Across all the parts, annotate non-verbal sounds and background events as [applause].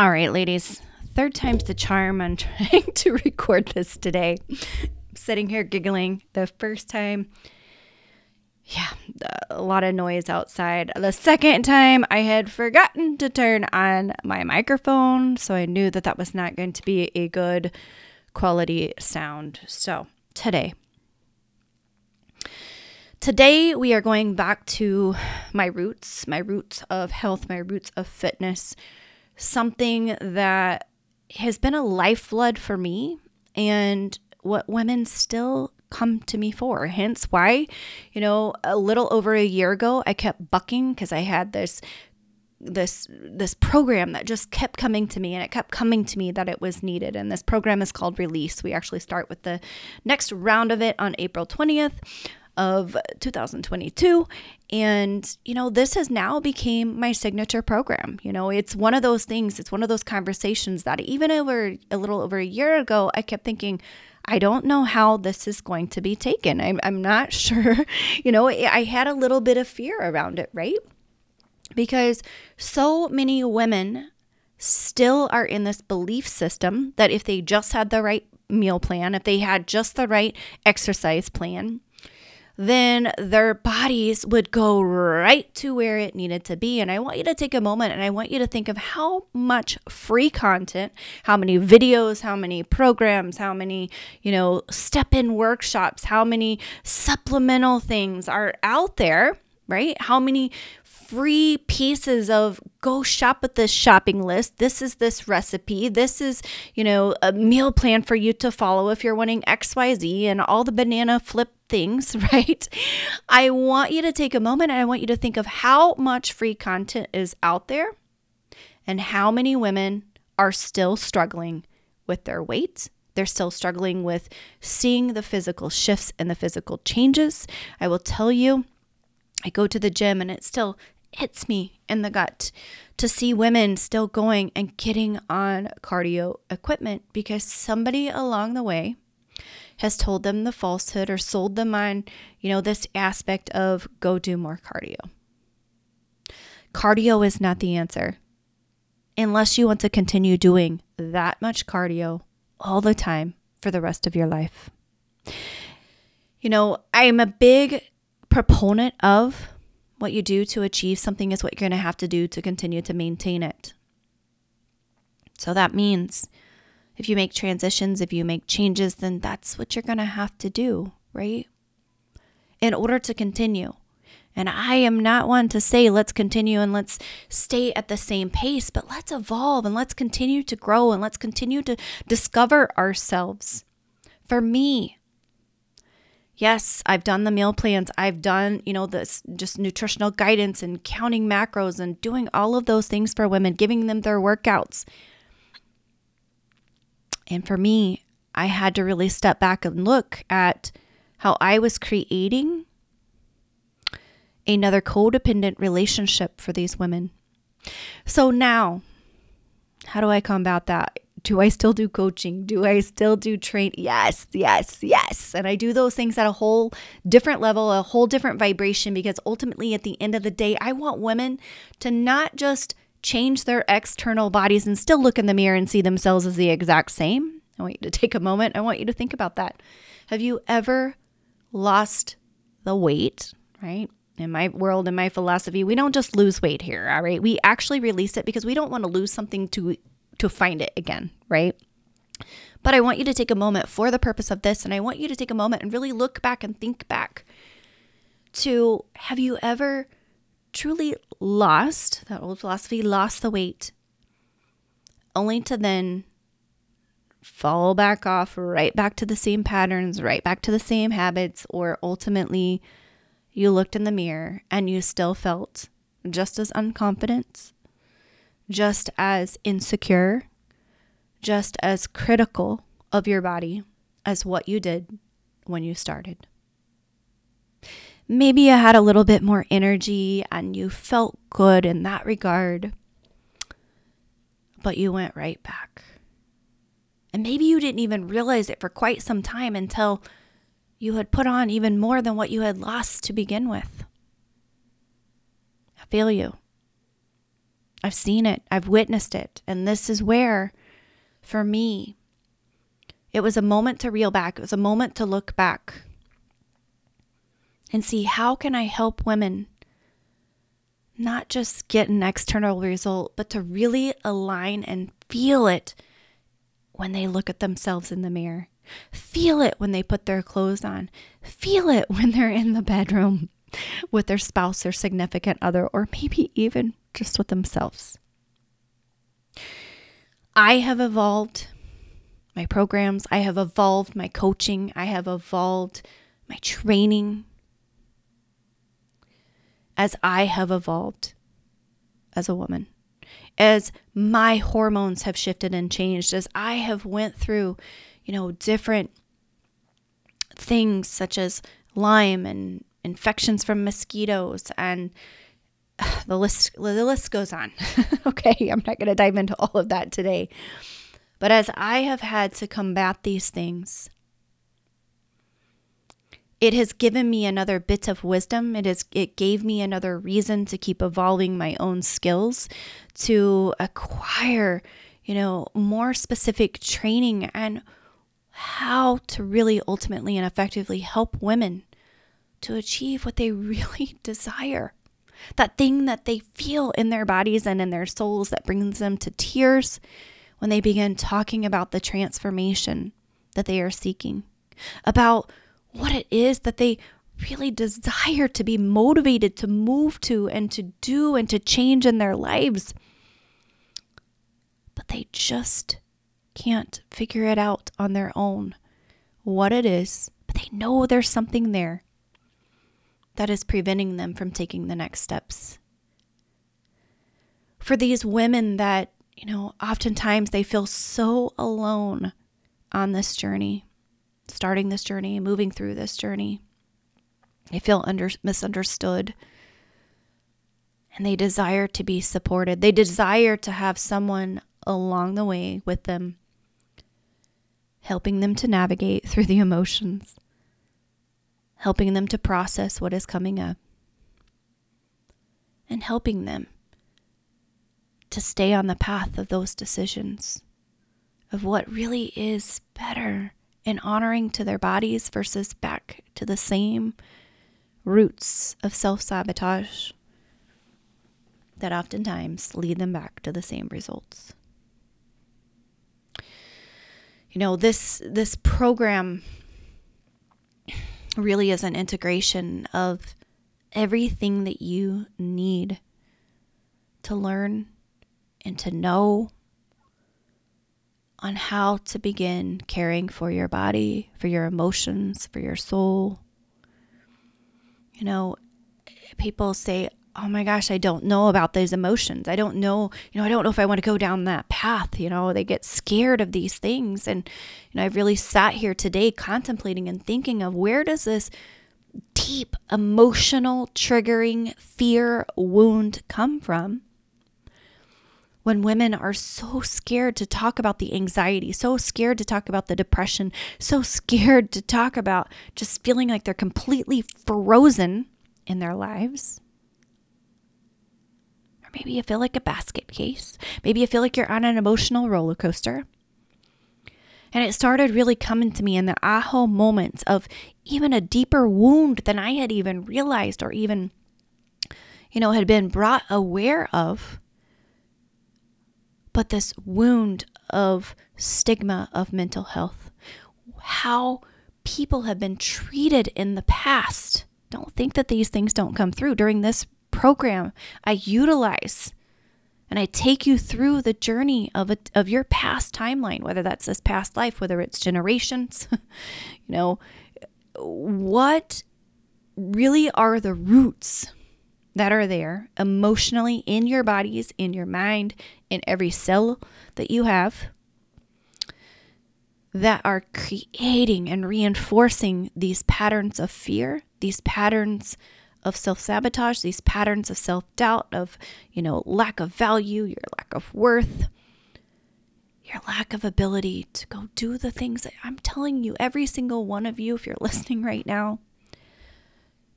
All right, ladies. Third time's the charm. I'm [laughs] trying to record this today. sitting here giggling. The first time, yeah, a lot of noise outside. The second time, I had forgotten to turn on my microphone, so I knew that that was not going to be a good quality sound. So, today, Today, we are going back to my roots, my roots of health, my roots of fitness, something that has been a lifeblood for me and what women still come to me for. Hence why, you know, a little over a year ago, I kept bucking because I had this this this program that just kept coming to me and it kept coming to me that it was needed. And this program is called release. We actually start with the next round of it on april 20th of 2022 and you know this has now became my signature program you know it's one of those things it's one of those conversations that even over a little over a year ago i kept thinking I don't know how this is going to be taken. I'm, I'm not [laughs] sure. You know, I had a little bit of fear around it, right? Because so many women still are in this belief system that if they just had the right meal plan, if they had just the right exercise plan, then their bodies would go right to where it needed to be. And I want you to take a moment and I want you to think of how much free content, how many videos, how many programs, how many, you know, step in workshops, how many supplemental things are out there, right? How many free pieces of go shop with this shopping list. This is this recipe. This is, you know, a meal plan for you to follow if you're wanting XYZ and all the banana flip things, [laughs] right? I want you to take a moment and I want you to think of how much free content is out there and how many women are still struggling with their weight. They're still struggling with seeing the physical shifts and the physical changes. I will tell you, I go to the gym and it still hits me in the gut to see women still going and getting on cardio equipment because somebody along the way has told them the falsehood or sold them on, you know, this aspect of go do more cardio. Cardio is not the answer. Unless you want to continue doing that much cardio all the time for the rest of your life. You know, I am a big proponent of what you do to achieve something is what you're going to have to do to continue to maintain it. So that means if you make transitions, if you make changes, then that's what you're going to have to do, right? In order to continue. And I am not one to say, let's continue and let's stay at the same pace, but let's evolve and let's continue to grow and let's continue to discover ourselves. For me, Yes, I've done the meal plans. I've done, you know, this just nutritional guidance and counting macros and doing all of those things for women, giving them their workouts. And for me, I had to really step back and look at how I was creating another codependent relationship for these women. So now, how do I combat that? Do I still do coaching? Do I still do train? Yes, yes, yes. And I do those things at a whole different level, a whole different vibration, because ultimately, at the end of the day, I want women to not just change their external bodies and still look in the mirror and see themselves as the exact same. I want you to take a moment. I want you to think about that. Have you ever lost the weight, right? In my world, in my philosophy, we don't just lose weight here, all right? We actually release it because we don't want to lose something to to find it again, right? But I want you to take a moment for the purpose of this, and I want you to take a moment and really look back and think back to have you ever truly lost that old philosophy, lost the weight, only to then fall back off right back to the same patterns, right back to the same habits, or ultimately you looked in the mirror and you still felt just as unconfident, just as insecure, just as critical of your body as what you did when you started. Maybe you had a little bit more energy and you felt good in that regard, but you went right back. And maybe you didn't even realize it for quite some time until you had put on even more than what you had lost to begin with. I feel you. I've seen it, I've witnessed it. And this is where, for me, it was a moment to reel back. It was a moment to look back and see how can I help women not just get an external result, but to really align and feel it when they look at themselves in the mirror. Feel it when they put their clothes on. Feel it [laughs] when they're in the bedroom with their spouse or significant other, or maybe even just with themselves. I have evolved my programs, I have evolved my coaching, I have evolved my training. As I have evolved as a woman. As my hormones have shifted and changed. As I have went through you know different things such as Lyme and infections from mosquitoes and [sighs] the list the list goes on. [laughs] okay, I'm not going to dive into all of that today. But as I have had to combat these things, it has given me another bit of wisdom. It is it gave me another reason to keep evolving my own skills to acquire, you know, more specific training and how to really ultimately and effectively help women to achieve what they [laughs] really desire. That thing that they feel in their bodies and in their souls that brings them to tears when they begin talking about the transformation that they are seeking, about what it is that they really desire to be motivated to move to and to do and to change in their lives. But they just can't figure it out on their own what it is, but they know there's something there that is preventing them from taking the next steps. For these women that, you know, oftentimes they feel so alone on this journey, starting this journey, moving through this journey. They feel under, misunderstood and they desire to be supported. They desire to have someone along the way with them, helping them to navigate through the emotions helping them to process what is coming up, and helping them to stay on the path of those decisions of what really is better in honoring to their bodies versus back to the same roots of self sabotage that oftentimes lead them back to the same results. You know, this this program really is an integration of everything that you need to learn and to know on how to begin caring for your body, for your emotions, for your soul. You know, people say, oh my gosh, I don't know about those emotions. I don't know, you know, I don't know if I want to go down that path. You know, they get scared of these things. And, you know, I've really sat here today contemplating and thinking of where does this deep emotional triggering fear wound come from? When women are so scared to talk about the anxiety, so scared to talk about the depression, so scared to talk about just feeling like they're completely frozen in their lives maybe you feel like a basket case. Maybe you feel like you're on an emotional roller coaster. And it started really coming to me in the aha moments of even a deeper wound than I had even realized or even, you know, had been brought aware of. But this wound of stigma of mental health, how people have been treated in the past. Don't think that these things don't come through during this program I utilize and I take you through the journey of a, of your past timeline, whether that's this past life, whether it's generations, [laughs] you know, what really are the roots that are there emotionally in your bodies, in your mind, in every cell that you have that are creating and reinforcing these patterns of fear, these patterns of self sabotage, these patterns of self doubt, of, you know, lack of value, your lack of worth, your lack of ability to go do the things that I'm telling you, every single one of you, if you're [laughs] listening right now,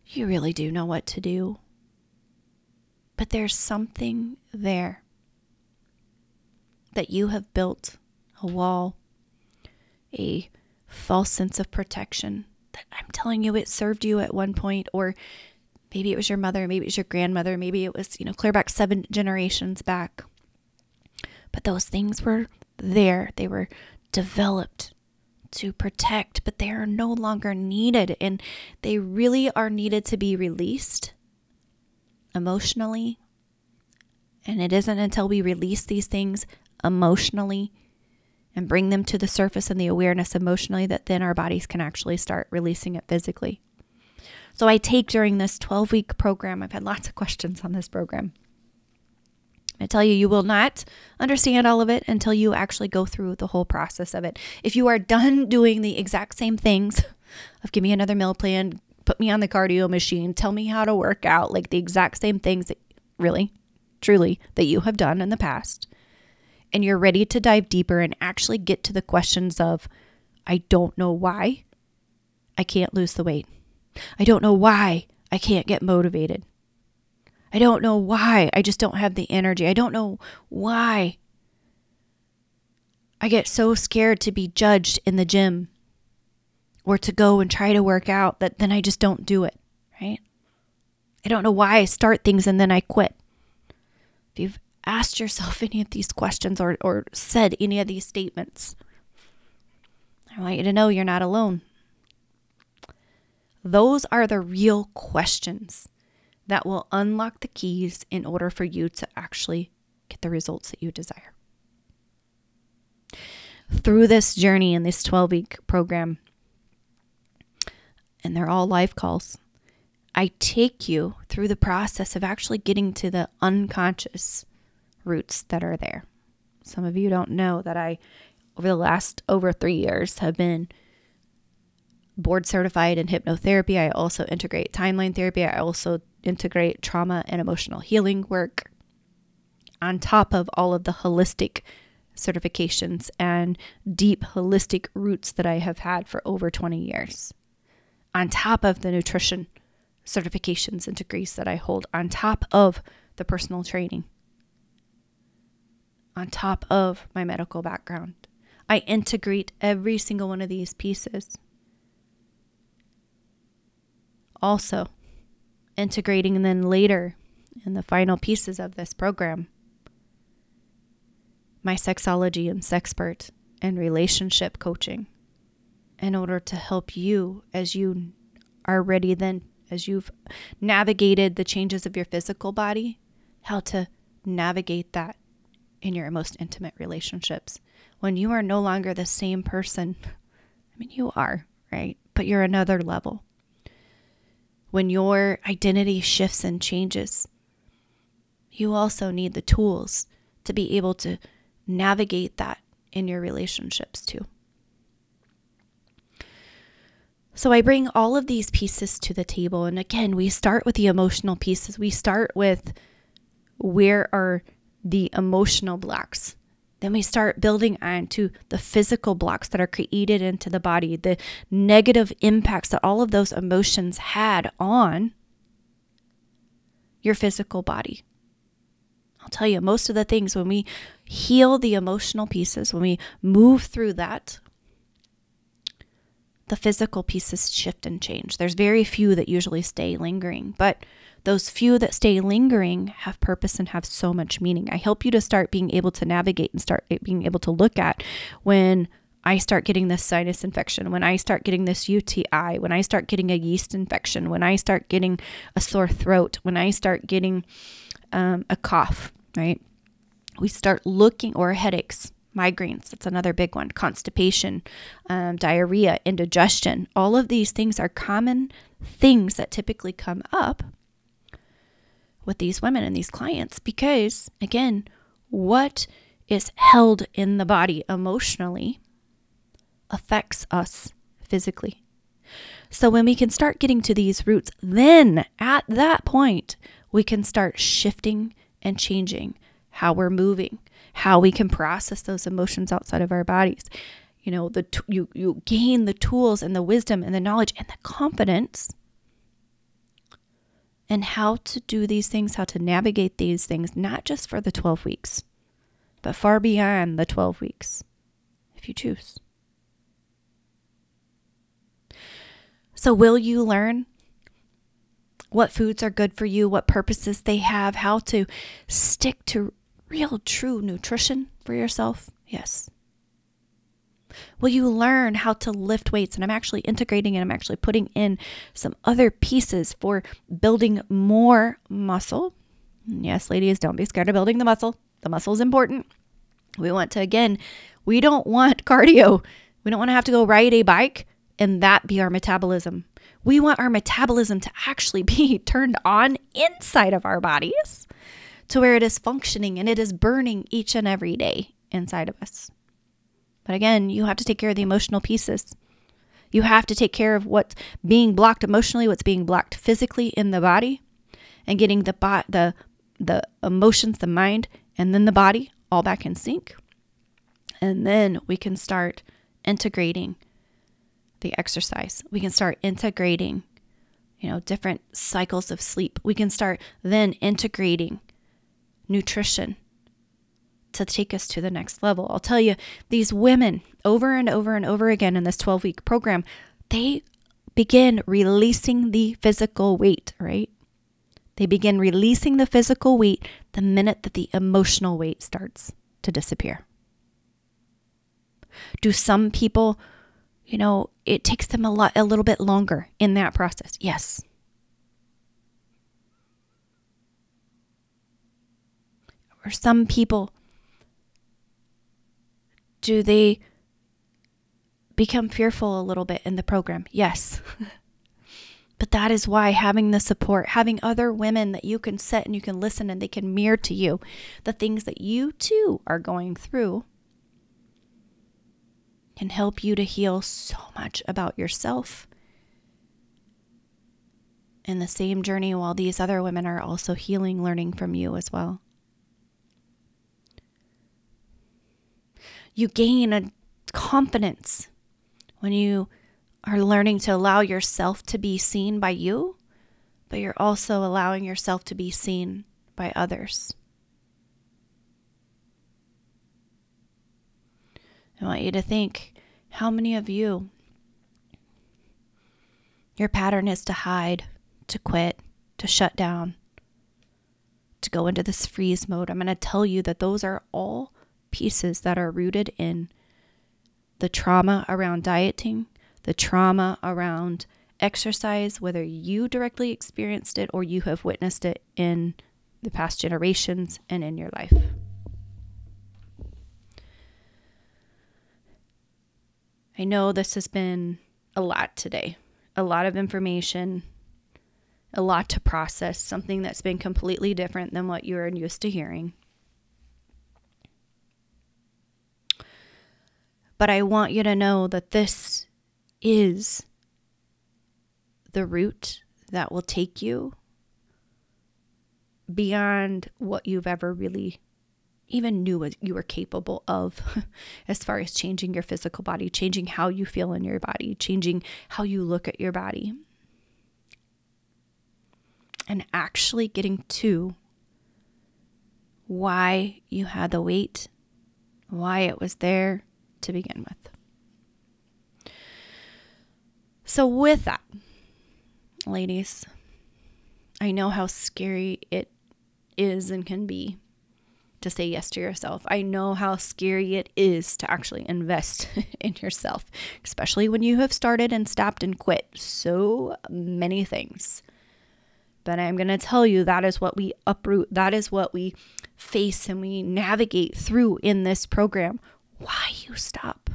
you really do know what to do. But there's something there that you have built a wall, a false sense of protection that I'm telling you it served you at one point, or maybe it was your mother, maybe it was your grandmother, maybe it was, you know, clear back seven generations back. But those things were there, they were developed to protect, but they are no longer needed. And they really are needed to be released emotionally. And it isn't until we release these things emotionally and bring them to the surface and the awareness emotionally that then our bodies can actually start releasing it physically. So I take during this 12 week program, I've had lots of questions on this program. I tell you, you will not understand all of it until you actually go through the whole process of it. If you are done doing the exact same things of give me another meal plan, put me on the cardio machine, tell me how to work out, like the exact same things that really, truly, that you have done in the past, and you're ready to dive deeper and actually get to the questions of, I don't know why I can't lose the weight. I don't know why I can't get motivated. I don't know why I just don't have the energy. I don't know why I get so scared to be judged in the gym or to go and try to work out that then I just don't do it, right? I don't know why I start things and then I quit. If you've asked yourself [laughs] any of these questions or, or said any of these statements, I want you to know you're not alone. Those are the real questions that will unlock the keys in order for you to actually get the results that you desire. Through this journey in this 12 week program, and they're all live calls, I take you through the process of actually getting to the unconscious roots that are there. Some of you don't know that I, over the last over three years, have been board certified in hypnotherapy. I also integrate timeline therapy. I also integrate trauma and emotional healing work on top of all of the holistic certifications and deep holistic roots that I have had for over 20 years. On top of the nutrition certifications and degrees that I hold, on top of the personal training, on top of my medical background. I integrate every single one of these pieces. Also, integrating and then later in the final pieces of this program, my sexology and sexpert and relationship coaching in order to help you as you are ready then as you've navigated the changes of your physical body how to navigate that in your most intimate relationships. When you are no longer the same person [laughs] i mean you are right? But you're another level when your identity shifts and changes, you also need the tools to be able to navigate that in your relationships too. So I bring all of these pieces to the table. And again, we start with the emotional pieces. We start with where are the emotional blocks then we start building onto the physical blocks that are created into the body, the negative impacts that all of those emotions had on your physical body. I'll tell you, most of the things when we heal the emotional pieces, when we move through that, the physical pieces shift and change. There's very few that usually stay lingering, but those few that stay lingering have purpose and have so much meaning. I help you to start being able to navigate and start being able to look at when I start getting this sinus infection, when I start getting this UTI, when I start getting a yeast infection, when I start getting a sore throat, when I start getting um, a cough, right? We start looking, or headaches, migraines, that's another big one, constipation, um, diarrhea, indigestion. All of these things are common things that typically come up with these women and these clients because, again, what is held in the body emotionally affects us physically. So, when we can start getting to these roots, then at that point, we can start shifting and changing how we're moving, how we can process those emotions outside of our bodies. You know, the you you gain the tools and the wisdom and the knowledge and the confidence and how to do these things, how to navigate these things, not just for the 12 weeks, but far beyond the 12 weeks if you choose. So, will you learn what foods are good for you, what purposes they have, how to stick to real, true nutrition for yourself? Yes. Will you learn how to lift weights? And I'm actually integrating and I'm actually putting in some other pieces for building more muscle. Yes, ladies, don't be scared of building the muscle. The muscle is important. We want to, again, we don't want cardio. We don't want to have to go ride a bike and that be our metabolism. We want our metabolism to actually be [laughs] turned on inside of our bodies to where it is functioning and it is burning each and every day inside of us. But again, you have to take care of the emotional pieces. You have to take care of what's being blocked emotionally, what's being blocked physically in the body, and getting the bo- the the emotions, the mind, and then the body all back in sync. And then we can start integrating the exercise. We can start integrating, you know, different cycles of sleep. We can start then integrating nutrition to take us to the next level. I'll tell you, these women over and over and over again in this 12 week program, they begin releasing the physical weight, right? They begin releasing the physical weight the minute that the emotional weight starts to disappear. Do some people, you know, it takes them a lot a little bit longer in that process? Yes. Or some people do they become fearful a little bit in the program? Yes. [laughs] but that is why having the support, having other women that you can sit and you can listen and they can mirror to you the things that you too are going through can help you to heal so much about yourself in the same journey while these other women are also healing, learning from you as well. You gain a confidence when you are learning to allow yourself to be seen by you, but you're also allowing yourself to be seen by others. I want you to think how many of you, your pattern is to hide, to quit, to shut down, to go into this freeze mode. I'm going to tell you that those are all pieces that are rooted in the trauma around dieting, the trauma around exercise, whether you directly experienced it or you have witnessed it in the past generations and in your life. I know this has been a lot today, a lot of information, a lot to process, something that's been completely different than what you are used to hearing. But I want you to know that this is the route that will take you beyond what you've ever really even knew you were capable of [laughs] as far as changing your physical body, changing how you feel in your body, changing how you look at your body. And actually getting to why you had the weight, why it was there, to begin with. So, with that, ladies, I know how scary it is and can be to say yes to yourself. I know how scary it is to actually invest [laughs] in yourself, especially when you have started and stopped and quit so many things. But I'm going to tell you that is what we uproot, that is what we face and we navigate through in this program why you stop.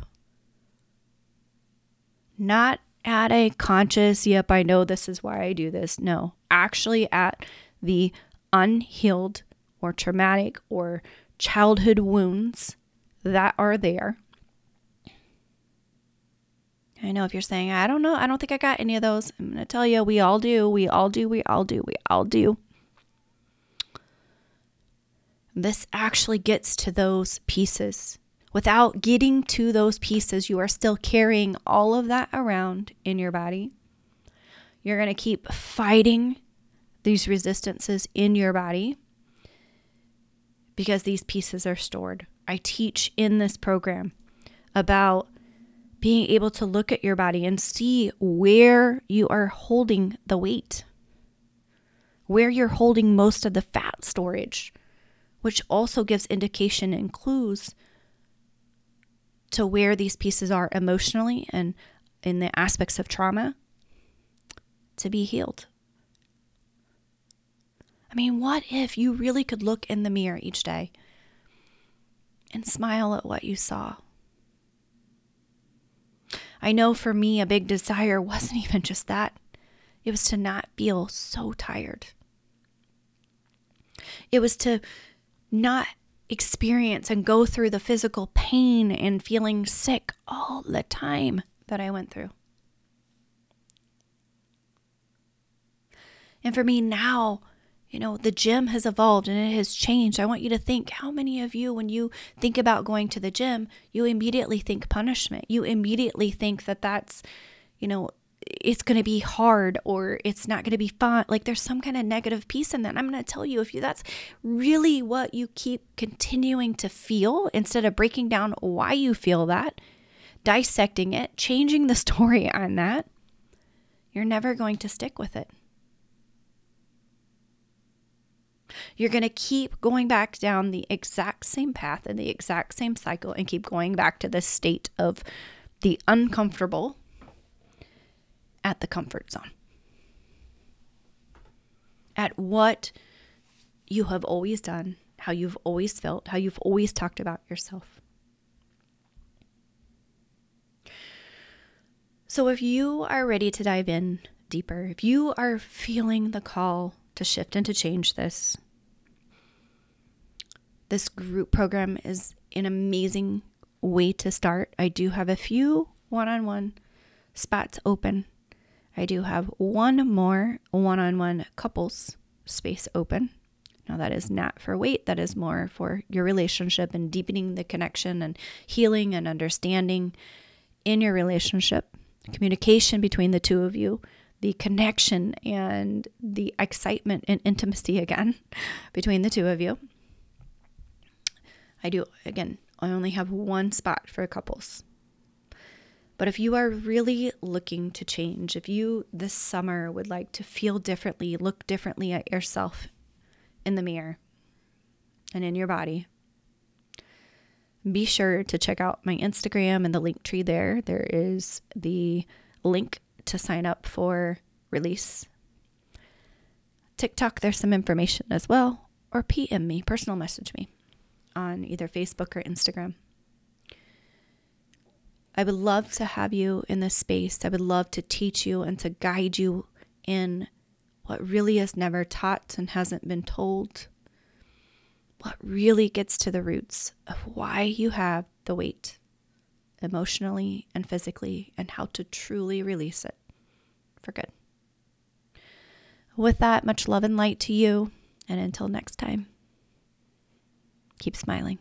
Not at a conscious, yep, I know this is why I do this. No, actually at the unhealed or traumatic or childhood wounds that are there. I know if you're saying, I don't know, I don't think I got any of those. I'm going to tell you, we all do. We all do. We all do. We all do. This actually gets to those pieces Without getting to those pieces, you are still carrying all of that around in your body. You're going to keep fighting these resistances in your body because these pieces are stored I teach in this program about being able to look at your body and see where you are holding the weight, where you're holding most of the fat storage, which also gives indication and clues to where these pieces are emotionally and in the aspects of trauma to be healed. I mean, what if you really could look in the mirror each day and smile at what you saw? I know for me, a big desire wasn't [laughs] even just that, it was to not feel so tired. It was to not experience and go through the physical pain and feeling sick all the time that I went through. And for me now, you know, the gym has evolved and it has changed. I want you to think how many of you, when you think about going to the gym, you immediately think punishment. You immediately think that that's, you know, it's going to be hard or it's not going to be fun. Like there's some kind of negative piece in that. I'm going to tell you if you that's really what you keep continuing to feel instead of breaking down why you feel that, dissecting it, changing the [laughs] story on that, you're never going to stick with it. You're going to keep going back down the exact same path and the exact same cycle and keep going back to the state of the uncomfortable at the comfort zone. At what you have always done, how you've always felt, how you've always talked about yourself. So, if you are ready to dive in deeper, if you are feeling the call to shift and to change this. This group program is an amazing way to start. I do have a few one on one spots open. I do have one more one on one couples space open. Now, that is not for weight, that is more for your relationship and deepening the connection and healing and understanding in your relationship, communication between the two of you, the connection and the excitement and intimacy again [laughs] between the two of you. I do, again, I only have one spot for couples. But if you are really looking to change, if you this summer would like to feel differently, look differently at yourself in the mirror and in your body, be sure to check out my Instagram and the Linktree there. There is the link to sign up for release. TikTok, there's some information as well, or PM me, personal message me on either Facebook or Instagram. I would love to have you in this space. I would love to teach you and to guide you in what really is never taught and hasn't been told. What really gets to the roots of why you have the weight emotionally and physically and how to truly release it for good. With that, much love and light to you. And until next time, keep smiling.